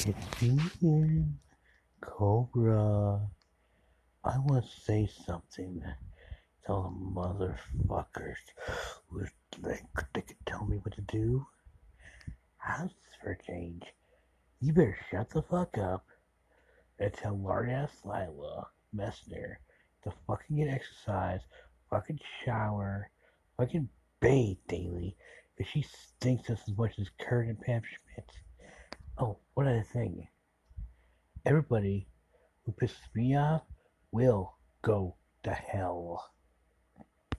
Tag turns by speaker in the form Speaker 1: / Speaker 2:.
Speaker 1: Me Cobra. I want to say something to all the motherfuckers who think they can tell me what to do. How's for change? You better shut the fuck up and tell lard ass Lila Messner to fucking get exercise, fucking shower, fucking bathe daily, because she stinks as much as Kurt and Pam Schmidt. Oh, one other thing. Everybody who pisses me off will go to hell.